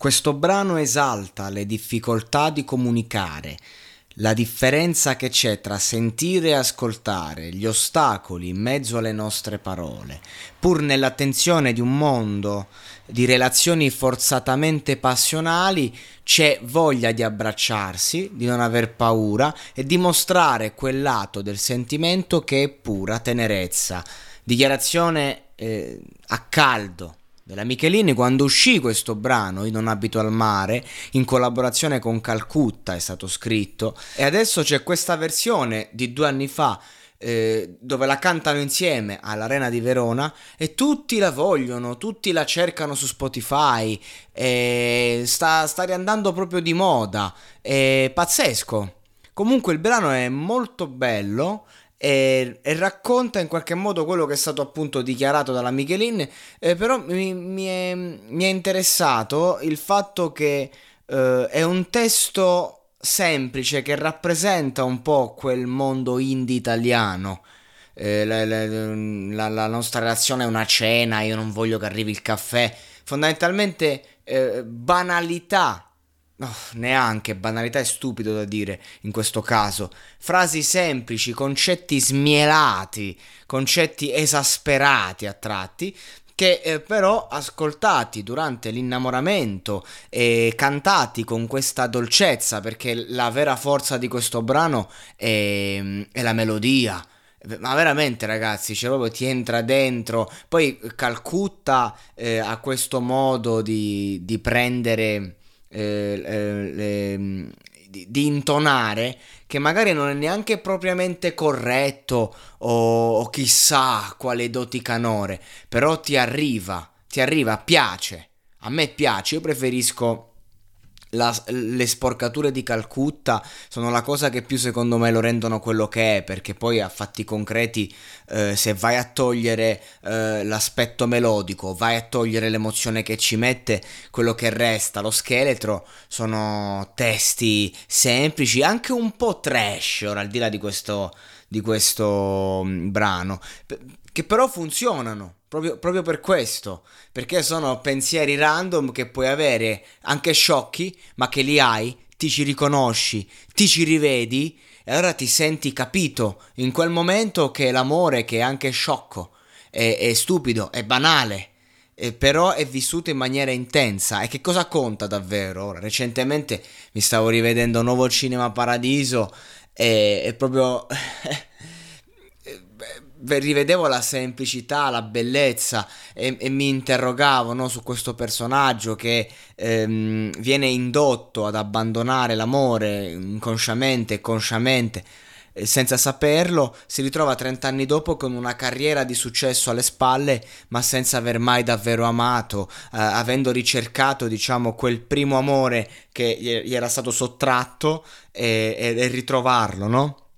Questo brano esalta le difficoltà di comunicare, la differenza che c'è tra sentire e ascoltare, gli ostacoli in mezzo alle nostre parole, pur nell'attenzione di un mondo di relazioni forzatamente passionali, c'è voglia di abbracciarsi, di non aver paura e di mostrare quel lato del sentimento che è pura tenerezza. Dichiarazione eh, a caldo della Michelini quando uscì questo brano Io non abito al mare in collaborazione con Calcutta è stato scritto e adesso c'è questa versione di due anni fa eh, dove la cantano insieme all'Arena di Verona e tutti la vogliono, tutti la cercano su Spotify, e sta, sta riandando proprio di moda, è pazzesco. Comunque il brano è molto bello e, e, racconta in qualche modo quello che è stato appunto dichiarato dalla Michelin, eh, però mi, mi, è, mi, è, interessato il fatto che eh, è un testo semplice che rappresenta un po' quel mondo indie italiano. Eh, la, la, la, nostra relazione è una cena, io non voglio che arrivi il caffè. Fondamentalmente eh, banalità Oh, neanche, banalità è stupido da dire in questo caso. Frasi semplici, concetti smielati, concetti esasperati a tratti, che eh, però ascoltati durante l'innamoramento e cantati con questa dolcezza, perché la vera forza di questo brano è, è la melodia. Ma veramente ragazzi, cioè proprio ti entra dentro. Poi Calcutta eh, ha questo modo di, di prendere eh, eh, le, di, di, intonare che magari non è neanche propriamente corretto o, o chissà quale doti canore, però ti arriva, ti arriva, piace. A me piace, io preferisco la, le sporcature di Calcutta sono la cosa che più secondo me lo rendono quello che è, perché poi a fatti concreti, eh, se vai a togliere eh, l'aspetto melodico, vai a togliere l'emozione che ci mette, quello che resta, lo scheletro, sono testi semplici, anche un po' trash, ora al di là di questo, di questo mm, brano, che però funzionano Proprio, proprio, per questo, perché sono pensieri random che puoi avere anche sciocchi, ma che li hai, ti ci riconosci, ti ci rivedi e allora ti senti capito in quel momento che l'amore, che è anche sciocco, è, è stupido, è banale, eh, però è vissuto in maniera intensa. E che cosa conta davvero? Recentemente mi stavo rivedendo Nuovo Cinema Paradiso e, e proprio... rivedevo la semplicità, la bellezza e, e mi interrogavo no, su questo personaggio che ehm, viene indotto ad abbandonare l'amore inconsciamente e consciamente eh, senza saperlo, si ritrova 30 anni dopo con una carriera di successo alle spalle, ma senza aver mai davvero amato, eh, avendo ricercato, diciamo, quel primo amore che gli era stato sottratto e, e, e ritrovarlo, no?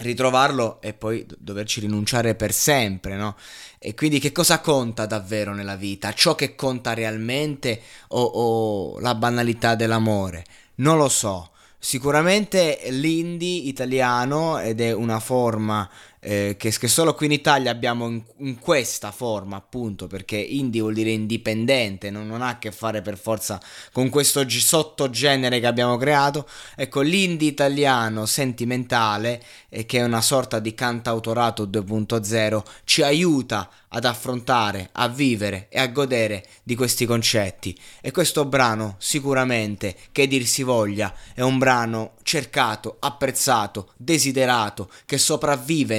Ritrovarlo e poi doverci rinunciare per sempre, no? E quindi che cosa conta davvero nella vita? Ciò che conta realmente o, o la banalità dell'amore? Non lo so. Sicuramente l'indie italiano ed è una forma eh, che, che, solo qui in Italia abbiamo in, in, questa forma, appunto, perché indie vuol dire indipendente, non, non, ha a che fare per forza con questo g- sottogenere che abbiamo creato. Ecco, l'indie italiano sentimentale, eh, che è una sorta di cantautorato 2.0, ci aiuta ad affrontare, a vivere e a godere di questi concetti. E questo brano, sicuramente, che dir si voglia, è un brano cercato, apprezzato, desiderato, che sopravvive